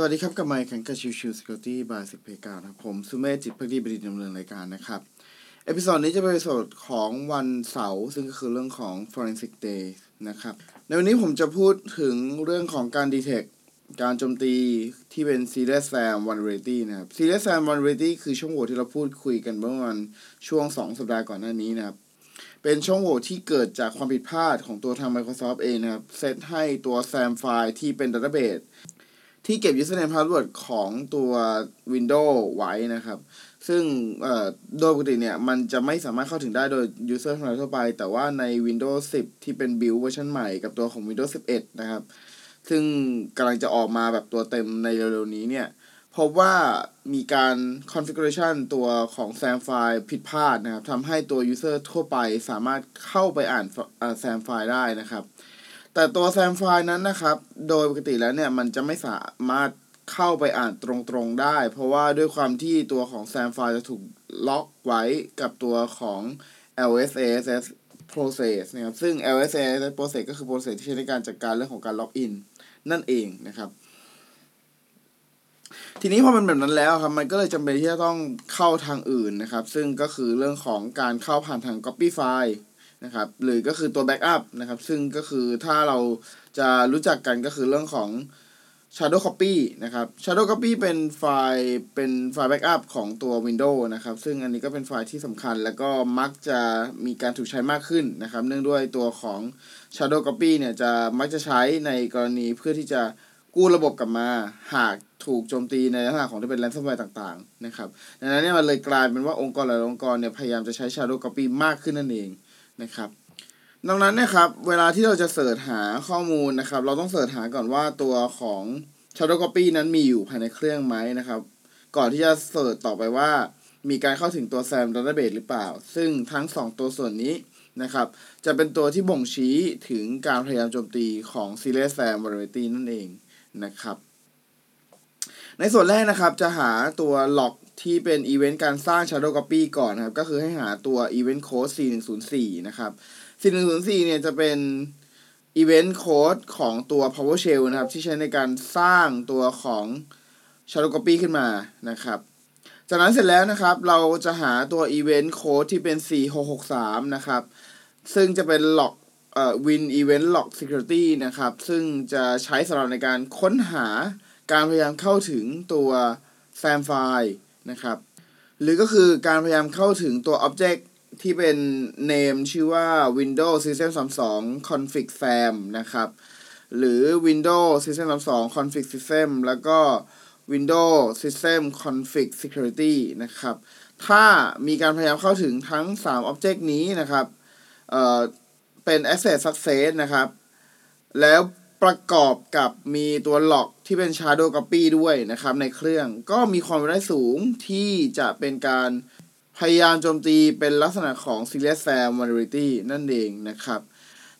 สวัสดีครับ กับไมค์แข่งกับชิวชิวสกิลตี้บายสิบเพกานะครับผมสุเมธจิตพักดีบดีดำเนินรายการนะครับ เอพิโซดนี้จะเป็นเอพิโซดของวันเสาร์ซึ่งก็คือเรื่องของ forensic day นะครับ ในวันนี้ผมจะพูดถึงเรื่องของการ detect การโจมตีที่เป็น serious SAM vulnerability นะครับ serious SAM vulnerability คือช่องโหว่ที่เราพูดคุยกันเมื่อวันช่วง 2 สัปดาห์ก่อนหน้านี้นะครับ เป็นช่องโหว่ที่เกิดจากความผิดพลาดของตัวทาง Microsoft เองนะครับ เซตให้ตัว SAM ไฟล์ที่เป็น database ที่เก็บ username password ของตัว Windows ไว้นะครับ ซึ่งโดยปกติเนี่ย มันจะไม่สามารถเข้าถึงได้โดย user ธรรมดาทั่วไป แต่ว่าใน Windows 10 ที่เป็น build เวอร์ชันใหม่กับตัวของ Windows 11 นะครับ ซึ่งกำลังจะออกมาแบบตัวเต็มในเร็วๆนี้เนี่ย พบว่ามีการ configuration ตัวของ SAM ไฟล์ผิดพลาดนะครับทำให้ตัว user ทั่วไปสามารถเข้าไปอ่าน SAM ไฟล์ได้นะครับ แต่ตัว SAM ไฟล์นั้นนะครับ โดยปกติแล้วเนี่ยมันจะไม่สามารถเข้าไปอ่านตรงๆได้ เพราะว่าด้วยความที่ตัวของ SAM ไฟล์จะถูกล็อกไว้กับตัวของ LSASS process นะครับ ซึ่ง LSASS process ก็คือ process ที่ใช้ในการจัดการเรื่องของการล็อกอินนั่นเองนะครับทีนี้พอมันแบบนั้นแล้วครับ มันก็เลยจำเป็นที่จะต้องเข้าทางอื่นนะครับ ซึ่งก็คือเรื่องของการเข้าผ่านทาง copy file นะครับหรือก็คือตัว backup นะครับซึ่งก็คือถ้าเราจะรู้จักกันก็คือเรื่องของ Shadow Copy นะครับ Shadow Copy เป็นไฟล์เป็นไฟล์ backup ของตัว Windows นะครับ ซึ่งอันนี้ก็เป็นไฟล์ที่สำคัญ แล้วก็มักจะมีการถูกใช้มากขึ้นนะครับ เนื่องด้วยตัวของ Shadow Copy เนี่ยจะมักจะใช้ในกรณีเพื่อที่จะกู้ระบบกลับมา หากถูกโจมตีในลักษณะของที่เป็น ransomware ต่าง ๆ นะครับ ดังนั้นเนี่ยมันเลยกลายเป็นว่าองค์กรหลายองค์กรเนี่ยพยายามจะใช้ Shadow Copy มากขึ้นนั่นเอง นะครับดังนั้นนะครับเวลาที่เราจะเสิร์ชหาข้อมูลนะครับ เราต้องเสิร์ชหาก่อนว่าตัวของ Shadow Copy นั้นมีอยู่ภายในเครื่องไหมนะครับ ก่อนที่จะเสิร์ชต่อไปว่ามีการเข้าถึงตัว SAM Database หรือเปล่า ซึ่งทั้ง 2 ตัวส่วนนี้นะครับ จะเป็นตัวที่บ่งชี้ถึงการพยายามโจมตีของ Serious SAM Vulnerability นั่นเองนะครับ ในส่วนแรกนะครับจะหาตัว log ที่เป็นอีเวนต์การสร้าง Shadow Copy ก่อนนะครับ ก็คือให้หาตัว Event Code 4104 นะครับ 4104 เนี่ยจะเป็น Event Code ของตัว PowerShell นะครับ ที่ใช้ในการสร้างตัวของ Shadow Copy ขึ้นมานะครับจากนั้นเสร็จแล้วนะครับ เราจะหาตัว Event Code ที่เป็น 4663 นะครับ ซึ่งจะเป็น log เอ่อ Win Event Log Security นะครับ ซึ่งจะใช้สำหรับในการค้นหาการพยายามเข้าถึงตัว SAM file นะครับ หรือก็คือการพยายามเข้าถึงตัว Object ที่เป็น name ชื่อว่า Windows System 32 config SAM นะครับ หรือ Windows System 32 config system แล้วก็ Windows System config security นะครับ ถ้ามีการพยายามเข้าถึงทั้ง 3 Object นี้นะครับ เอ่อ เป็น Access Success นะครับ แล้ว ประกอบกับมีตัวหลอกที่เป็น Shadow Copy ด้วยนะครับ ในเครื่องก็มีความเป็นได้สูงที่จะเป็นการพยายามโจมตีเป็นลักษณะของ Serious SAM Vulnerability นั่นเองนะครับ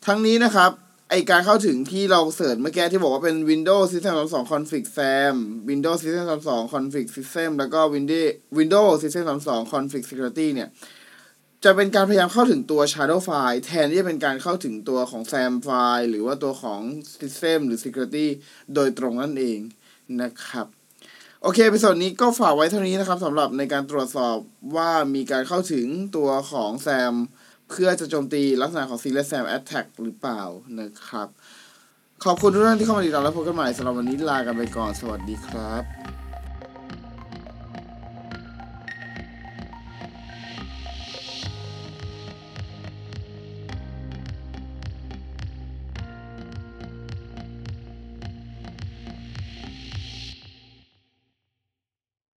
ทั้งนี้นะครับไอการเข้าถึงที่เราเสิร์ชเมื่อกี้ที่บอกว่าเป็น Windows System 32 Config SAM Windows System 32 Config System แล้วก็ Windows Windows System 32 Config Security เนี่ย จะเป็นการพยายามเข้าถึงตัว Shadow File แทนที่จะเป็นการเข้าถึงตัวของ SAM File หรือว่าตัวของ System หรือ Security โดยตรงนั่นเองนะครับ โอเคไปส่วนนี้ก็ฝากไว้เท่านี้นะครับสำหรับในการตรวจสอบว่ามีการเข้าถึงตัวของ SAM เพื่อจะโจมตีลักษณะของ Serious SAM Attack หรือเปล่านะครับ ขอบคุณทุกท่านที่เข้ามาติดตามและพบกันใหม่สำหรับวันนี้ลากันไปก่อน สวัสดีครับ